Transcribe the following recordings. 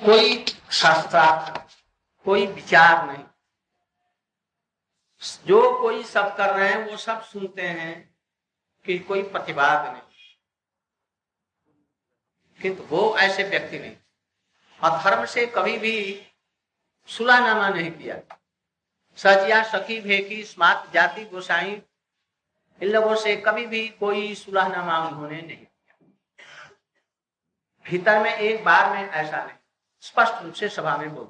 कोई शास्त्रार्थ कोई विचार नहीं। जो कोई सब कर रहे हैं, वो सब सुनते हैं कि कोई प्रतिवाद नहीं। किंतु वो ऐसे व्यक्ति नहीं। और धर्म से कभी भी सुलानामा नहीं किया। सजिया सखी भेकी स्मार्ट जाति गोसाई, इन लोगों से कभी भी कोई सुलहनामा उन्होंने नहीं किया। भीतर में एक बार में ऐसा नहीं। स्पष्ट रूप से सभा में बोल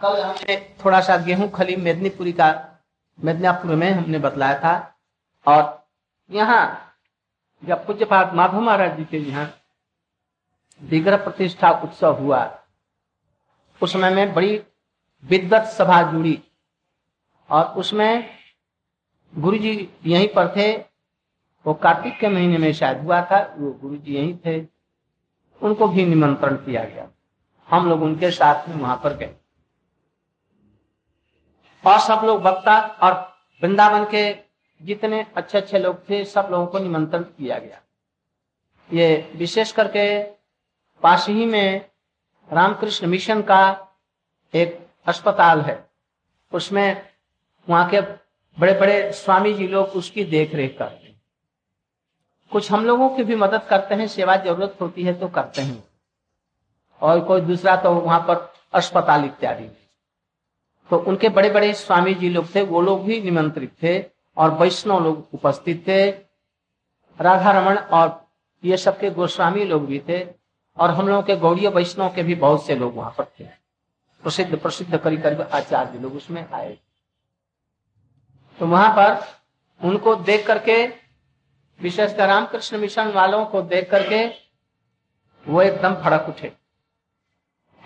कल हमने थोड़ा सा गेहूँ, खली, मेदनीपुरी का, मेदनापुर में हमने बतलाया था। और यहाँ जब पूज्य पाठ माधव महाराज जी के यहाँ विग्रह प्रतिष्ठा उत्सव हुआ, उस समय में बड़ी विद्वत सभा जुड़ी। और उसमें गुरु जी यहीं पर थे, वो कार्तिक के महीने में शायद हुआ था, वो गुरु जी यहीं थे। उनको भी निमंत्रण किया गया। हम लोग उनके साथ में वहाँ पर गए। और सब लोग वक्ता और वृंदावन के जितने अच्छे अच्छे लोग थे, सब लोगों को निमंत्रण किया गया। ये विशेष करके पास ही में रामकृष्ण मिशन का एक अस्पताल है। उसमें वहाँ के बड़े बड़े स्वामी जी लोग उसकी देख रेख करते कुछ हम लोगों की भी मदद करते हैं, सेवा ज़रूरत होती है तो करते हैं। और कोई दूसरा तो वहाँ पर अस्पताल इत्यादि। तो उनके बड़े बड़े स्वामी जी लोग थे, वो लोग भी निमंत्रित थे और वैष्णव लोग उपस्थित थे। राधा रमन और ये सबके गोस्वामी लोग भी थे और हम लोगों के गौड़ीय वैष्णव के भी बहुत से लोग वहाँ पर थे। प्रसिद्ध प्रसिद्ध करीब करीब आचार्य लोग उसमें आए। तो वहाँ पर उनको देख करके विशेषकर रामकृष्ण मिशन वालों को देख करके वो एकदम फड़क उठे।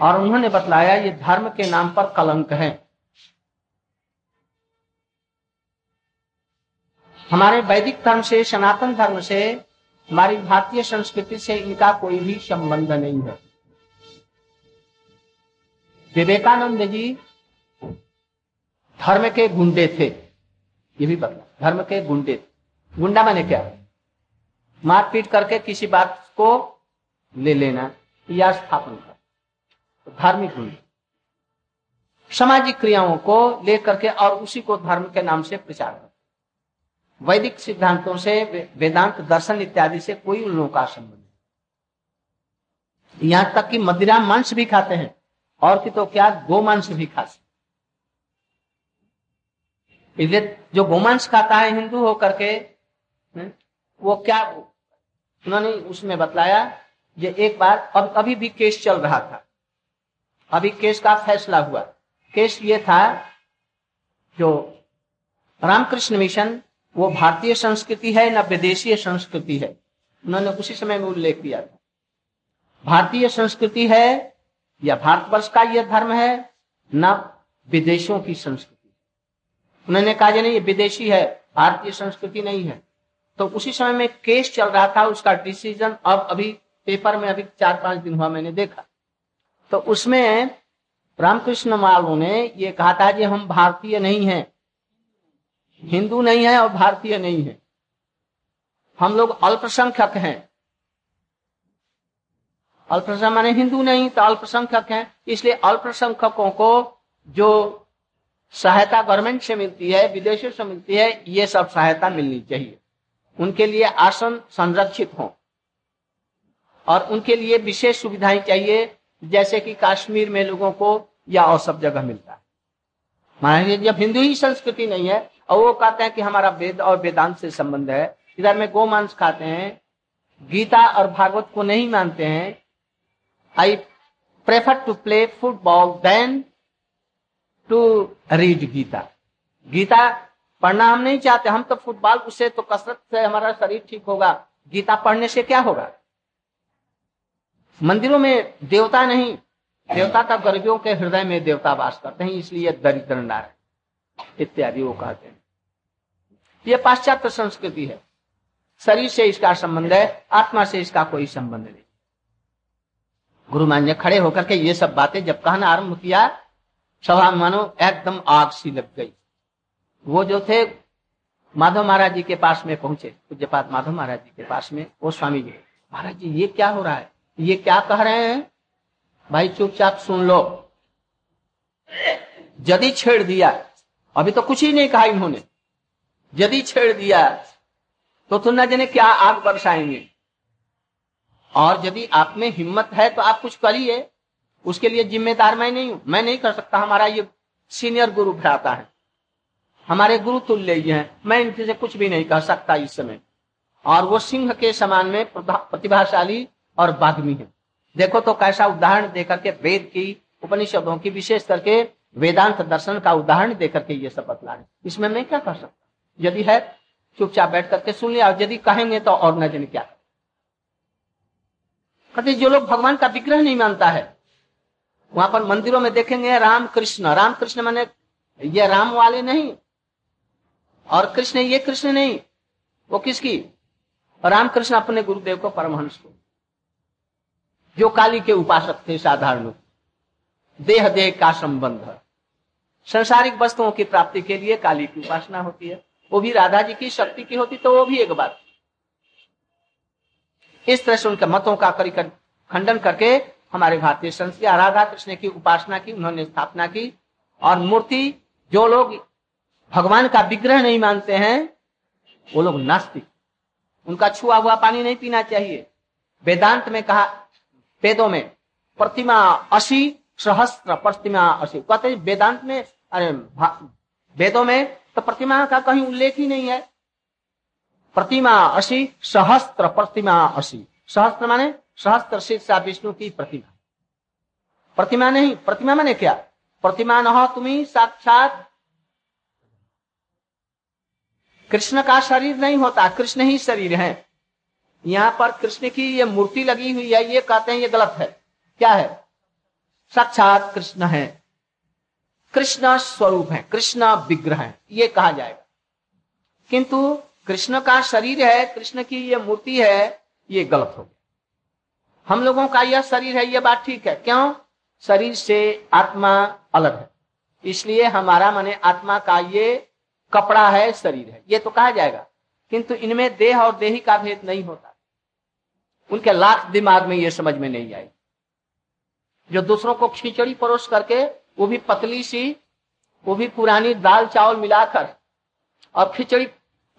और उन्होंने बतलाया, ये धर्म के नाम पर कलंक है। हमारे वैदिक धर्म से, सनातन धर्म से, हमारी भारतीय संस्कृति से इनका कोई भी संबंध नहीं है। विवेकानंद जी धर्म के गुंडे थे। ये भी बता धर्म के गुंडे गुंडा मैंने क्या? मारपीट करके किसी बात को ले लेना, या स्थापन कर तो धार्मिक गुंडे सामाजिक क्रियाओं को लेकर के और उसी को धर्म के नाम से प्रचार कर वैदिक सिद्धांतों से वेदांत, दर्शन इत्यादि से कोई उन लोगों का संबंध यहाँ तक कि मदिरा मांस भी खाते हैं, और कि तो क्या गोमांस भी खा सकते जो गोमांस खाता है हिंदू होकर के वो क्या उन्होंने उसमें बतलाया ये एक बार, अब, अभी भी केस चल रहा था। अभी केस का फैसला हुआ। केस ये था जो रामकृष्ण मिशन, वो भारतीय संस्कृति है न विदेशीय संस्कृति है? उन्होंने उसी समय में उल्लेख किया था। भारतीय संस्कृति है या भारतवर्ष का यह धर्म है न विदेशों की संस्कृति? उन्होंने कहा नहीं, ये विदेशी है, भारतीय संस्कृति नहीं है। तो उसी समय में केस चल रहा था, उसका डिसीज़न अब अभी पेपर में अभी चार पाँच दिन हुआ मैंने देखा। तो उसमें रामकृष्ण मालू ने ये कहा था कि हम भारतीय नहीं हैं, हिंदू नहीं है और भारतीय नहीं है। हम लोग अल्पसंख्यक हैं। अल्पसंख्यक माने हिंदू नहीं तो अल्पसंख्यक हैं। इसलिए अल्पसंख्यकों को जो सहायता गवर्नमेंट से मिलती है, विदेशों से मिलती है, ये सब सहायता मिलनी चाहिए। उनके लिए आसन संरक्षित हो। और उनके लिए विशेष सुविधाएँ चाहिए, जैसे कि कश्मीर में लोगों को या और सब जगह मिलता है। मान जब हिंदू ही संस्कृति नहीं है, और वो कहते हैं कि हमारा वेद और वेदांत से संबंध है, इधर में गो मांस खाते हैं, गीता और भागवत को नहीं मानते हैं I prefer to play football than to read Gita. Gita पढ़ना हम नहीं चाहते, हम तो फुटबॉल उससे तो कसरत से हमारा शरीर ठीक होगा। गीता पढ़ने से क्या होगा? मंदिरों में देवता नहीं, देवता का गरीबियों के हृदय में देवता वास करते हैं, इसलिए दरिद्र नारायण, इत्यादि वो कहते हैं। ये पाश्चात्य संस्कृति है। शरीर से इसका संबंध है, आत्मा से इसका कोई संबंध नहीं। गुरु मान ने खड़े होकर के ये सब बातें, जब कहना आरंभ किया, सभा मानो, एकदम आग सी लग गई। वो जो थे, माधव महाराज जी के पास में पहुँचे। पूज्यपात माधव महाराज जी के पास में, वो स्वामी जी। महाराज जी, ये क्या हो रहा है? ये क्या कह रहे हैं? भाई, चुपचाप सुन लो। यदि छेड़ दिया, अभी तो कुछ ही नहीं कहा इन्होंने। यदि छेड़ दिया तो तुम न जाने क्या आग बरसाएँगे? और यदि आप में हिम्मत है तो आप कुछ करिए। उसके लिए जिम्मेदार मैं नहीं हूँ। मैं नहीं कर सकता। हमारा ये सीनियर गुरु भ्राता है। हमारे गुरु तुल्य ही हैं। मैं इनसे कुछ भी नहीं कह सकता इस समय। और वो सिंह के समान में प्रतिभाशाली और बाग्मी है। देखो तो कैसा उदाहरण देकर के वेद की, उपनिषदों की, विशेष करके वेदांत दर्शन का उदाहरण देकर के ये शपथ रहे इसमें मैं क्या कर सकता यदि है, चुपचाप बैठ करके सुन लिया यदि कहेंगे तो और न जाने क्या। कहते जो लोग भगवान का विग्रह नहीं मानता है, वहाँ पर मंदिरों में देखेंगे राम कृष्ण राम कृष्ण माने ये राम वाले नहीं और कृष्ण ये कृष्ण नहीं। वो किसकी? राम कृष्ण अपने गुरुदेव को परमहंस को। जो काली के उपासक थे साधारण देह देह का संबंध। संसारिक वस्तुओं की प्राप्ति के लिए काली की उपासना होती है। वो भी राधा जी की शक्ति की होती तो वो भी एक बात। इस तरह से उनके मतों का करी कर, खंडन करके हमारे भारतीय संस्कृति राधा कृष्ण की उपासना की उन्होंने स्थापना की। और मूर्ति जो लोग भगवान का विग्रह नहीं मानते हैं, वो लोग नास्तिक। उनका छुआ हुआ पानी नहीं पीना चाहिए। वेदांत में कहा, वेदों में, प्रतिमा अशी सहस्त्र, प्रतिमा अशी। कहते वेदांत में, अरे वेदों में तो प्रतिमा का कहीं उल्लेख ही नहीं है। प्रतिमा अशी सहस्त्र, प्रतिमा अशी। सहस्त्र माने सहस्त्र शीर्षा विष्णु की प्रतिमा। प्रतिमा नहीं, प्रतिमा माने क्या? प्रतिमा न तुम्हें साक्षात कृष्ण का शरीर नहीं होता, कृष्ण ही शरीर है। यहाँ पर कृष्ण की ये मूर्ति लगी हुई है, ये कहते हैं ये गलत है। क्या है? साक्षात कृष्ण है। कृष्ण स्वरूप है, कृष्ण विग्रह है, ये कहा जाएगा। किंतु कृष्ण का शरीर है, कृष्ण की ये मूर्ति है, ये गलत हो गया। हम लोगों का यह शरीर है, ये बात ठीक है। क्यों? शरीर से आत्मा अलग है। इसलिए हमारा माने आत्मा का ये कपड़ा है, शरीर है। ये तो कहा जाएगा। किंतु इनमें देह और देही का भेद नहीं होता। उनके लाख दिमाग में ये समझ में नहीं आई जो दूसरों को खिचड़ी परोस करके, वो भी पतली सी, वो भी पुरानी दाल चावल मिलाकर, और खिचड़ी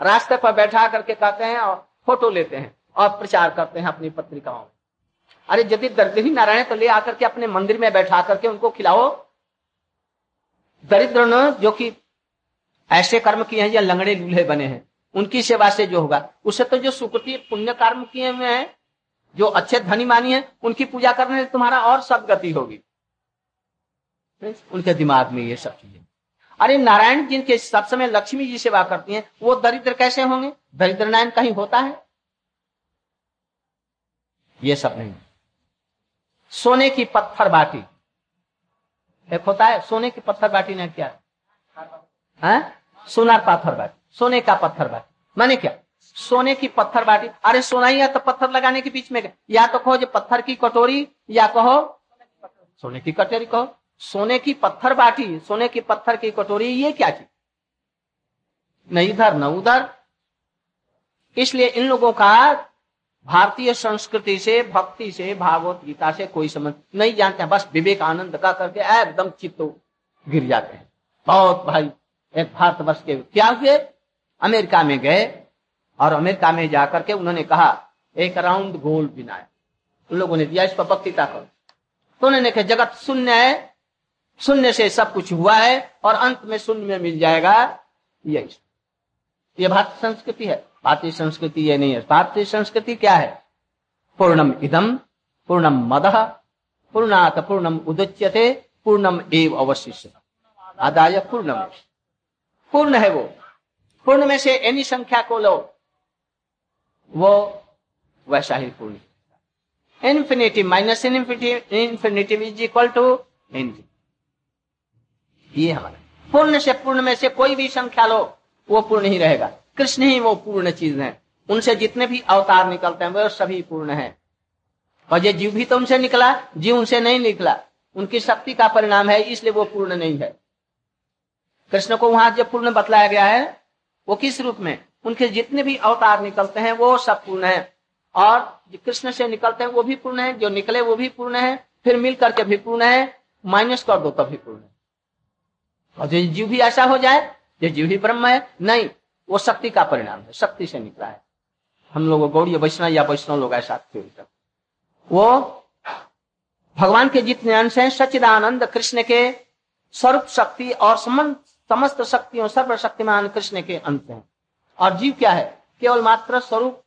रास्ते पर बैठा करके कहते हैं और फ़ोटो लेते हैं और प्रचार करते हैं अपनी पत्रिकाओं में। अरे, यदि दरिद्र नारायण तो ले आकर के अपने मंदिर में बैठा करके उनको खिलाओ। दरिद्र जो कि ऐसे कर्म किए हैं या लंगड़े लूल्हे बने हैं। उनकी सेवा से जो होगा। उससे तो जो सुकृति, पुण्य कर्म किए हुए हैं, जो अच्छे धनी मानी है, उनकी पूजा करने से तुम्हारा और सदगति होगी। उनके दिमाग में ये सब चीज़ें। अरे नारायण जिनके सब समय लक्ष्मी जी सेवा करती हैं, वो दरिद्र कैसे होंगे? दरिद्र नारायण कहीं होता है? ये सब नहीं। सोने की पत्थर बाटी। एक होता है, सोने की पत्थर बाटी ने क्या? है? सोनार पत्थर बाटी सोने का पत्थर बाटी माने क्या? सोने की पत्थर बाटी अरे सोना ही है तो पत्थर लगाने के बीच में या तो कहो जो पत्थर की कटोरी, या कहो सोने की कटोरी कहो। सोने की पत्थर बाटी सोने की पत्थर की कटोरी, ये क्या चीज़? न इधर, न उधर। इसलिए इन लोगों का भारतीय संस्कृति से, भक्ति से, भागवत गीता से कोई समझ नहीं जानते हैं। बस विवेकानंद का करके एकदम चित्त गिर जाते हैं। बहुत भाई एक भारतवर्ष के क्या हुए अमेरिका में गए और अमेरिका में जाकर के उन्होंने कहा, एक राउंड गोल बिनाया। उन लोगों ने दिया, इस पर बक्तिता तो उन्होंने कहा, जगत शून्य है, शून्य से सब कुछ हुआ है और अंत में शून्य में मिल जाएगा यही। ये भारतीय संस्कृति है। भारतीय संस्कृति ये नहीं है। भारतीय संस्कृति क्या है? पूर्णम इदम, पूर्णम मद, पूर्णात पूर्णम उदच्यते, पूर्णम एव अवशिष्य आदाय पूर्णम पूर्ण है वो। पूर्ण में से एनी संख्या को लो। वो वैसा ही पूर्ण। Infinity minus infinity is equal to infinity ये हमारा। पूर्ण से पूर्ण में से कोई भी संख्या लो, वो पूर्ण ही रहेगा। कृष्ण ही वो पूर्ण चीज़ है। उनसे जितने भी अवतार निकलते हैं, वो सभी पूर्ण है। और ये जीव भी तो उनसे निकला, जीव उनसे नहीं निकला। उनकी शक्ति का परिणाम है, इसलिए वो पूर्ण नहीं है। कृष्ण को वहाँ जब पूर्ण बतलाया गया है, वो किस रूप में? उनके जितने भी अवतार निकलते हैं, वो सब पूर्ण है। और जो कृष्ण से निकलते हैं, वो भी पूर्ण है, जो निकले, वो भी पूर्ण है, फिर मिल करके भी पूर्ण है, माइनस कर दो, तभी पूर्ण है। और जो जीव भी ऐसा हो जाए, जो जीव ही ब्रह्म है, नहीं, वो शक्ति का परिणाम है, शक्ति से निकला है। हम लोग गौड़ी वैष्णव या वैष्णव लोग ऐसा वो भगवान के जितने अंश हैं सचिदानंद कृष्ण के स्वरूप, शक्ति और समस्त शक्तियों, सर्वशक्तिमान कृष्ण के अंत हैं। और जीव क्या है? केवल मात्र स्वरूप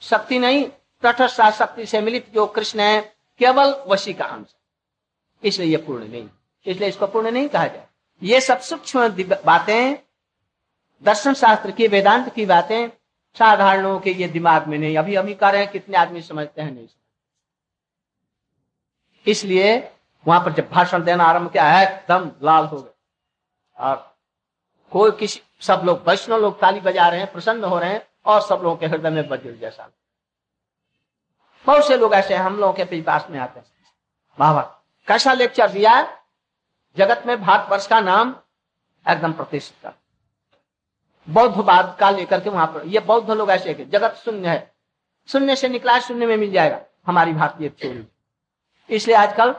शक्ति नहीं, तटस्थ शक्ति से मिलित जो कृष्ण है, केवल वशी का अंश। इसलिए यह पूर्ण नहीं। इसलिए इसको पूर्ण नहीं कहा जाए। ये सब सूक्ष्म बातें, दर्शन शास्त्र की, वेदांत की बातें, साधारणों के ये दिमाग में नहीं। अभी अभी कह रहे हैं, कितने आदमी समझते हैं, नहीं इसलिए वहाँ पर जब भाषण देना आरंभ किया है एकदम लाल हो गए और कोई किसी, सब लोग वैष्णव लोग ताली बजा रहे हैं, प्रसन्न हो रहे हैं और सब लोगों के हृदय में वज्र जैसा बहुत से लोग ऐसे हम लोगों के पास में आते हैं। बाबा, कैसा लेक्चर दिया जगत में भारतवर्ष का नाम एकदम प्रतिष्ठित कर बौद्धवाद का लेकर के वहाँ पर, ये बौद्ध लोग ऐसे के जगत शून्य है। शून्य से निकला है, शून्य में मिल जाएगा। हमारी भारतीय थ्योरी इसलिए आजकल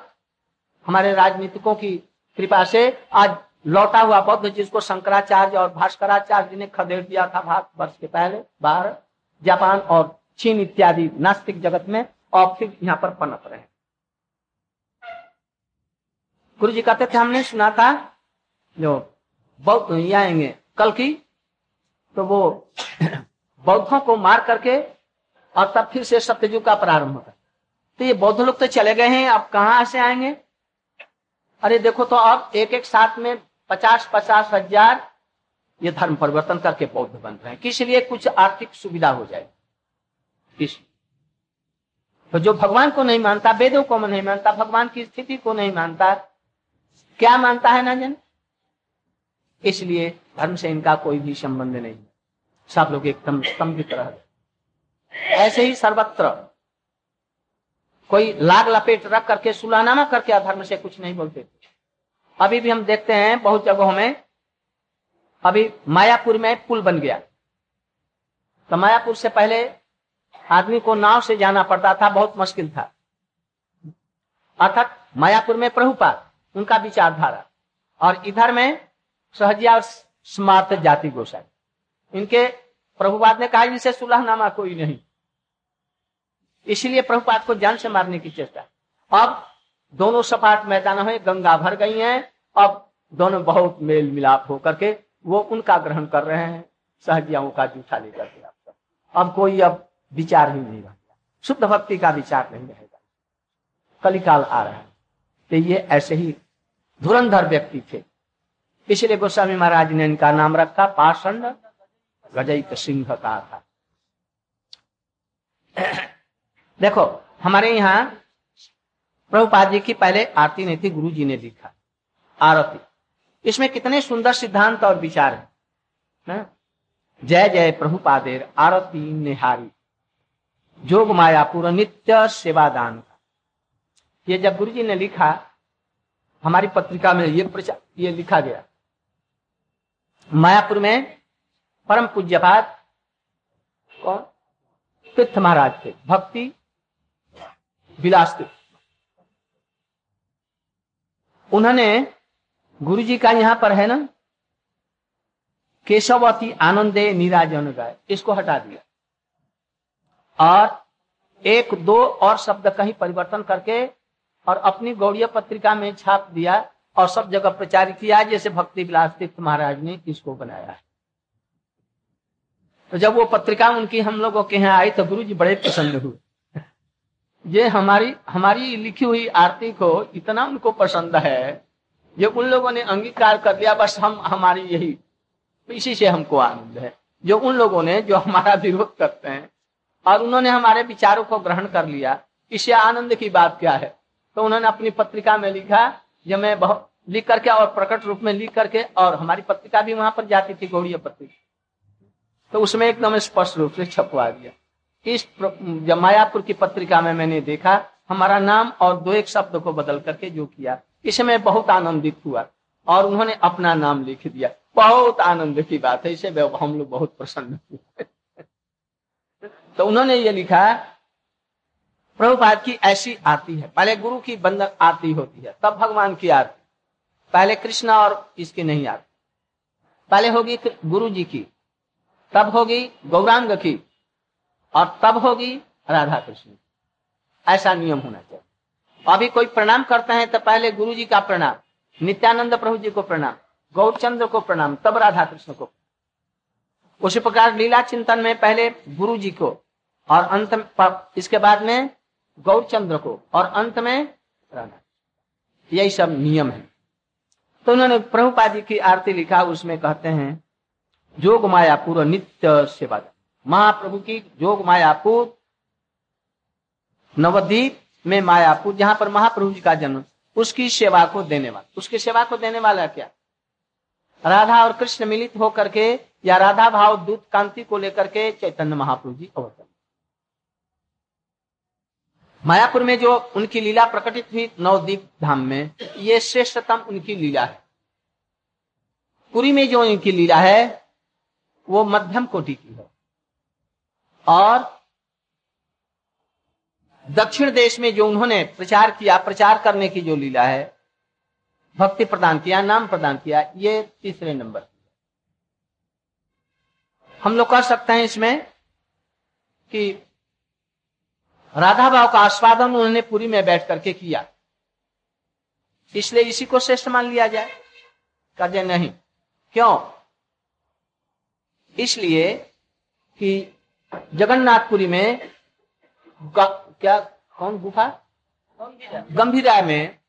हमारे राजनीतिकों की कृपा से आज लौटा हुआ बौद्ध जिसको शंकराचार्य और भास्कराचार्य जी ने खदेड़ दिया था भारत वर्ष के पहले, बाहर, जापान और चीन इत्यादि नास्तिक जगत में, और फिर यहाँ पर पनप रहे गुरु जी कहते थे, हमने सुना था, जो बौद्ध ये आएँगे, कल की तो वो बौद्धों को मार करके, और तब फिर से सत्ययुग का प्रारंभ होता तो ये बौद्ध लोग तो चले गए हैं, अब कहाँ से आएँगे? अरे देखो तो अब एक एक साथ में पचास पचास हज़ार ये धर्म परिवर्तन करके बौद्ध बन रहे हैं। किस लिए? कुछ आर्थिक सुविधा हो जाए। किस तो जो भगवान को नहीं मानता, वेदों को नहीं मानता, भगवान की स्थिति को नहीं मानता, क्या मानता है ना इसलिए धर्म से इनका कोई भी संबंध नहीं। सब लोग एकदम स्तंभित रह ऐसे ही सर्वत्र कोई लाग लपेट रख करके सुलानामा करके अधर्म से कुछ नहीं बोलते अभी भी हम देखते हैं बहुत जगहों में, अभी मायापुर में पुल बन गया। तो मायापुर से पहले आदमी को नाव से जाना पड़ता था, बहुत मुश्किल था। अर्थात मायापुर में प्रभुपाद, उनका विचारधारा। और इधर में सहजिया और स्मार्त जाति गोसाई। इनके प्रभुपाद ने कहा, इनसे सुलहनामा कोई नहीं। इसलिए प्रभुपाद को जान से मारने की चेष्टा। अब दोनों सपाट मैदान हुए गंगा भर गई हैं। अब दोनों बहुत मेल मिलाप होकर के वो उनका ग्रहण कर रहे हैं। सहजियाओं का जूठा लेकर के अब कोई अब विचार ही नहीं रह शुद्ध भक्ति का विचार नहीं रहेगा कलिकाल आ रहा है। तो ये ऐसे ही धुरंधर व्यक्ति थे। इसलिए गोस्वामी महाराज ने इनका नाम रखा पाषण गजई सिंह का था। देखो, हमारे यहाँ प्रभुपाद जी की पहले आरती नहीं थी गुरु जी ने लिखा। आरती। इसमें कितने सुंदर सिद्धांत और विचार है जय जय प्रभुपादेर, आरती निहारी। जोग माया पूरा, नित्य सेवादान का। ये जब गुरु जी ने लिखा, हमारी पत्रिका में ये प्रचार ये लिखा गया। मायापुर में परम पूज्यपात कौन? तीर्थ महाराज थे। भक्ति, विलास उन्होंने गुरु जी का यहाँ पर है ना? केशवती आनंदे निराजन गाय। इसको हटा दिया। और एक, दो और शब्द कहीं परिवर्तन करके और अपनी गौड़ीय पत्रिका में छाप दिया और सब जगह प्रचार किया, जैसे भक्ति विलास तीर्थ महाराज ने इसको बनाया। है तो जब वो पत्रिका उनकी हम लोगों के यहाँ आई तो गुरु जी बड़े प्रसन्न हुए। ये हमारी हमारी लिखी हुई आरती को इतना उनको पसंद है जो उन लोगों ने अंगीकार कर लिया, बस हम, हमारी यही इसी से हमको आनंद है। जो उन लोगों ने, जो हमारा विरोध करते हैं, और उन्होंने हमारे विचारों को ग्रहण कर लिया, इससे आनंद की बात क्या है? तो उन्होंने अपनी पत्रिका में लिखा जब मैं बहुत, लिख करके और प्रकट रूप में लिख करके, और हमारी पत्रिका भी वहाँ पर जाती थी, गौड़िया पत्रिका। तो उसमें एकदम स्पष्ट रूप से छपवा दिया। इस मायापुर की पत्रिका में मैंने देखा, हमारा नाम और दो एक शब्द को बदल करके जो किया इसमें बहुत आनंदित हुआ और उन्होंने अपना नाम लिख दिया। बहुत आनंद की बात है, इसे हम लोग बहुत प्रसन्न हुए। तो उन्होंने ये लिखा, प्रभुपाद की ऐसी आती है, पहले गुरु की बंधन आती होती है, तब भगवान की आरती, पहले कृष्ण और इसकी नहीं आती पहले होगी गुरु जी की, तब होगी गौरांग की और तब होगी राधा कृष्ण। ऐसा नियम होना चाहिए। अभी कोई प्रणाम करते हैं तो पहले गुरु जी का प्रणाम, नित्यानंद प्रभु जी को प्रणाम, गौरचंद्र को प्रणाम, तब राधा कृष्ण को। उसी प्रकार लीला चिंतन में पहले गुरु जी को और अंत इसके बाद में गौरचंद्र को और अंत में राधा यही सब नियम है। तो उन्होंने प्रभुपा जी की आरती लिखा, उसमें कहते हैं जोग मायापुर नित्य सेवा महाप्रभु की जोग मायापुर नवद्वीप में मायापुर जहाँ पर महाप्रभु जी का जन्म, उसकी सेवा को देने वाला। उसकी सेवा को देने वाला क्या? राधा और कृष्ण मिलित होकर के या राधा भाव दूत कांति को लेकर के चैतन्य महाप्रभु जी अवतरण। मायापुर में जो उनकी लीला प्रकटित हुई नवदीप धाम में, ये श्रेष्ठतम उनकी लीला है। पुरी में जो उनकी लीला है, वो मध्यम कोटि की है। और दक्षिण देश में जो उन्होंने प्रचार किया, प्रचार करने की जो लीला है, भक्ति प्रदान किया, नाम प्रदान किया, ये तीसरे नंबर। हम लोग कह सकते हैं इसमें कि राधा भाव का आस्वादन उन्होंने पूरी में बैठ करके किया। इसलिए इसी को श्रेष्ठ मान लिया जाए। कहे नहीं। क्यों? इसलिए कि जगन्नाथपुरी में क्या, कौन गुफा? गंभीरा में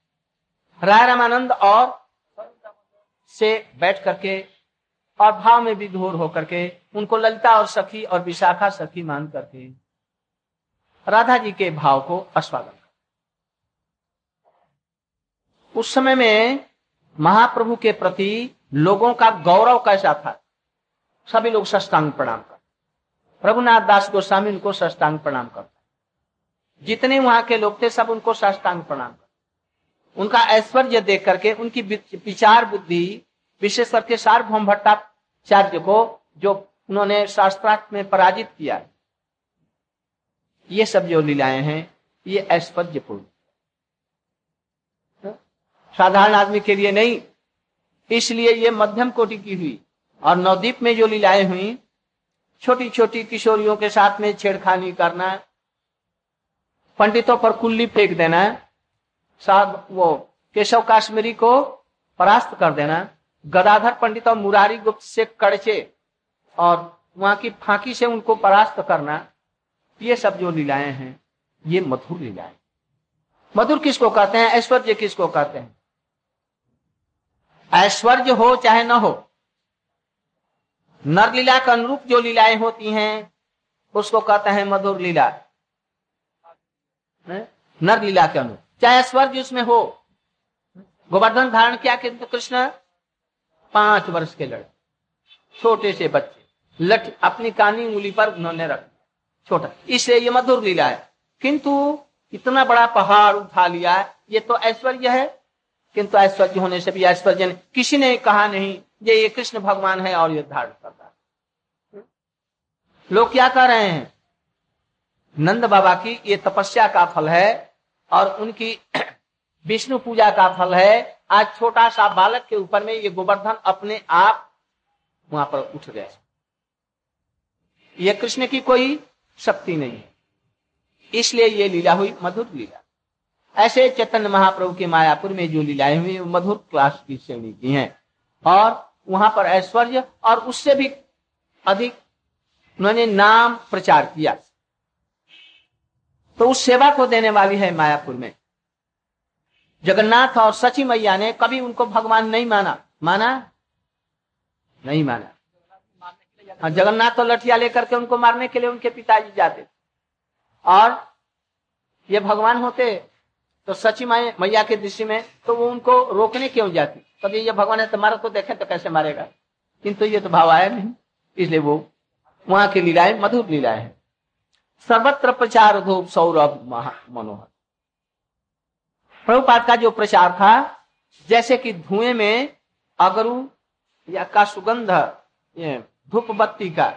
राय रामानंद और से बैठ करके और भाव में भी विधोर होकर के उनको ललिता और सखी और विशाखा सखी मान करके राधा जी के भाव को आस्वादन उस समय में महाप्रभु के प्रति लोगों का गौरव कैसा था? सभी लोग सष्टांग प्रणाम प्रभुनाथ दास गोस्वामी उनको सष्टांग प्रणाम करते जितने वहाँ के लोग थे, सब उनको सष्टांग प्रणाम कर उनका ऐश्वर्य देख करके, उनकी विचार बुद्धि विशेष करके सार्वभौम भट्टाचार्य को, जो उन्होंने शास्त्रार्थ में पराजित किया ये सब जो लीलाएँ हैं, ये ऐश्वर्यपूर्ण साधारण आदमी के लिए नहीं, इसलिए ये मध्यम कोटि की हुई। और नवदीप में जो लीलाएँ हुई छोटी छोटी किशोरियों के साथ में छेड़खानी करना, पंडितों पर कुल्ली फेंक देना, साहब वो केशव काश्मीरी को परास्त कर देना, गदाधर पंडित और मुरारी गुप्त से कड़चे और वहाँ की फांकी से उनको परास्त करना, ये सब जो लीलाएँ हैं, ये मधुर लीलाएँ। मधुर किसको कहते हैं? ऐश्वर्य किसको कहते हैं? ऐश्वर्य हो चाहे न हो नर लीला के अनुरूप जो लीलाएँ होती हैं, उसको कहते हैं मधुर लीला नर लीला के अनुरूप। चाहे ऐश्वर्य उसमें हो। गोवर्धन धारण किया किंतु कृष्ण? पाँच वर्ष के लड़के। छोटे से बच्चे। लठ अपनी कानी उंगली पर उन्होंने रख छोटा। इसलिए ये मधुर लीला है। किंतु इतना बड़ा पहाड़ उठा लिया ये तो ऐश्वर्य है। किंतु ऐश्वर्य होने से भी ऐश्वर्य किसी ने कहा नहीं ये ये कृष्ण भगवान है और ये धारण करता है। लोग क्या कर रहे हैं? नंद बाबा की ये तपस्या का फल है और उनकी विष्णु पूजा का फल है। आज छोटा सा बालक के ऊपर में ये गोवर्धन अपने आप वहाँ पर उठ गए। ये कृष्ण की कोई शक्ति नहीं है। इसलिए ये लीला हुई मधुर लीला। ऐसे चैतन्य महाप्रभु के मायापुर में जो लीलाएँ हुई मधुर क्लास की श्रेणी की हैं। और वहाँ पर ऐश्वर्य और उससे भी अधिक उन्होंने नाम प्रचार किया। तो उस सेवा को देने वाली है मायापुर में। जगन्नाथ और सची मैया ने कभी उनको भगवान नहीं माना। माना? नहीं माना। हाँ जगन्नाथ तो लठिया लेकर के उनको मारने के लिए उनके पिताजी जाते। और ये भगवान होते तो सची मैया के दृष्टि में तो वो उनको रोकने क्यों जाती? कभी ये भगवान है, तुम्हारा को देखे तो कैसे मारेगा? किंतु ये तो भाव आया नहीं। इसलिए वो वहाँ की लीलाएँ, मधुर लीलाएँ हैं। सर्वत्र प्रचार धूप सौरभ मनोहर। प्रभुपाद का जो प्रचार था, जैसे कि धुएँ में अगरू या का सुगंध धूप बत्ती का,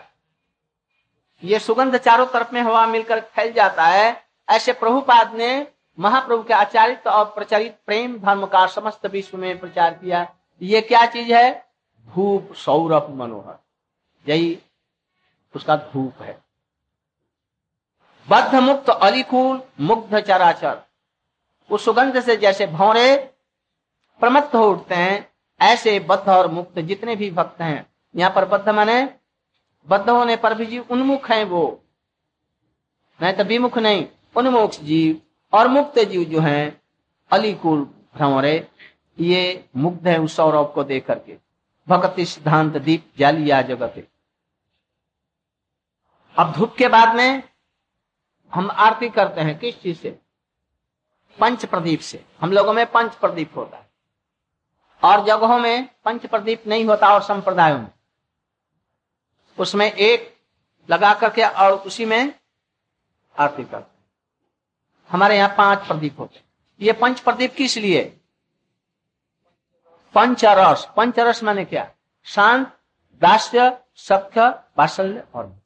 ये सुगंध चारों तरफ़ में हवा मिलकर फैल जाता है, ऐसे प्रभुपाद ने महाप्रभु के आचारित और प्रचारित प्रेम धर्म का समस्त विश्व में प्रचार किया। ये क्या चीज़ है? धूप सौरभ मनोहर। यही उसका धूप है। बद्ध मुक्त अलिकुल मुग्ध चराचर। उस सुगंध से जैसे भौरे प्रमत्त हो उठते हैं, ऐसे बद्ध और मुक्त जितने भी भक्त हैं, यहाँ पर बद्ध माने, बद्ध होने पर भी जीव उन्मुख है वो। नहीं तो विमुख नहीं, उन्मुख जीव। और मुक्त जीव जो हैं अलिकुल भ्रमरे, ये मुग्ध है उस सौरभ को देख करके। भक्ति सिद्धांत दीप जालिया जगत। अब धूप के बाद में हम आरती करते हैं किस चीज़ से? पंच प्रदीप से। हम लोगों में पंच प्रदीप होता है। और जगहों में पंच प्रदीप नहीं होता और संप्रदायों में। उसमें एक लगा करके और उसी में आरती करते हमारे यहाँ पाँच प्रदीप होते ये पंच प्रदीप किस लिए? पंचरस। पंचरस माने क्या? शांत, दास्य, सख्य बासल्य और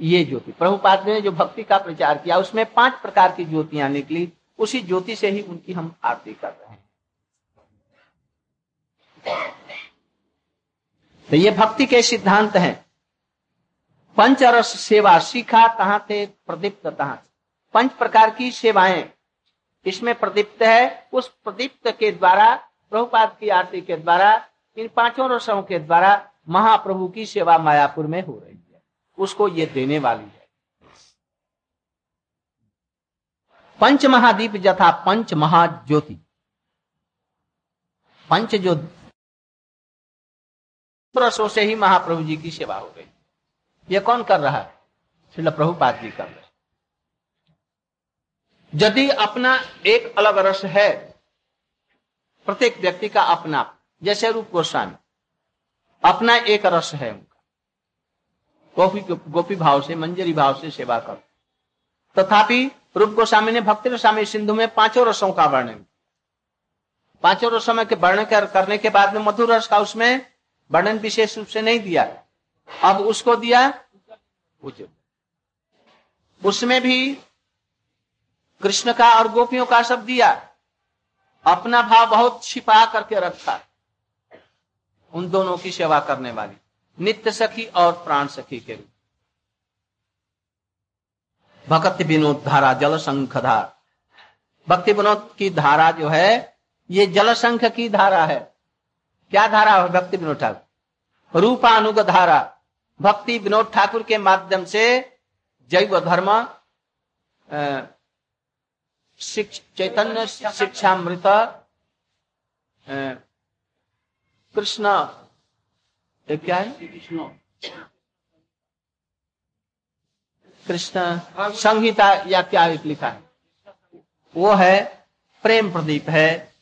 ये ज्योति। प्रभुपाद ने जो भक्ति का प्रचार किया, उसमें पाँच प्रकार की ज्योतियाँ निकली। उसी ज्योति से ही उनकी हम आरती कर रहे हैं। तो ये भक्ति के सिद्धांत हैं। पंचरस सेवा सीखा, कहाँ थे? प्रदीप्त कहाँ पंच प्रकार की सेवाएँ। इसमें प्रदीप्त है, उस प्रदीप्त के द्वारा, प्रभुपाद की आरती के द्वारा, इन पाँचों रसों के द्वारा महाप्रभु की सेवा मायापुर में हो रही है। उसको ये देने वाली है। पंच महादीप जथा पंच महाज्योति। पंच जो रसों से ही महाप्रभु जी की सेवा हो गई ये कौन कर रहा है? श्रील प्रभुपाद जी कर रहे यदि अपना एक अलग रस है प्रत्येक व्यक्ति का अपना जैसे रूप गोस्वामी अपना एक रस है उनका। गोपी गोपी भाव से मंजरी भाव से सेवा कर। तथापि तो रूप गोस्वामी ने भक्ति रसामी सिंधु में पाँचों रसों का वर्णन पाँचों रसों में के वर्णन कर, करने के बाद में मधुर रस का उसमें वर्णन विशेष रूप से नहीं दिया। अब उसको दिया उसमें भी कृष्ण का और गोपियों का सब दिया। अपना भाव बहुत छिपा करके रखा। उन दोनों की सेवा करने वाली। नित्य सखी और प्राण सखी के रूप। भक्ति विनोद धारा, जल संख धार। भक्ति विनोद की धारा जो है, ये जल संख की धारा है। क्या धारा है भक्ति विनोद ठाकुर? रूपानुग धारा। भक्ति विनोद ठाकुर के माध्यम से जैव धर्म चैतन्य शिक्षामृत कृष्ण क्या है? कृष्ण संहिता या क्या लिखा है? वो है प्रेम प्रदीप है।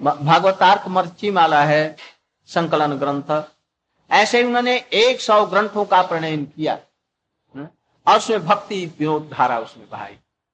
भागवतार्थ मर्ची माला है संकलन ग्रंथ। ऐसे उन्होंने एक सौ ग्रंथों का प्रणयन किया। और उसमें भक्ति विनोद धारा उसमें बहाई।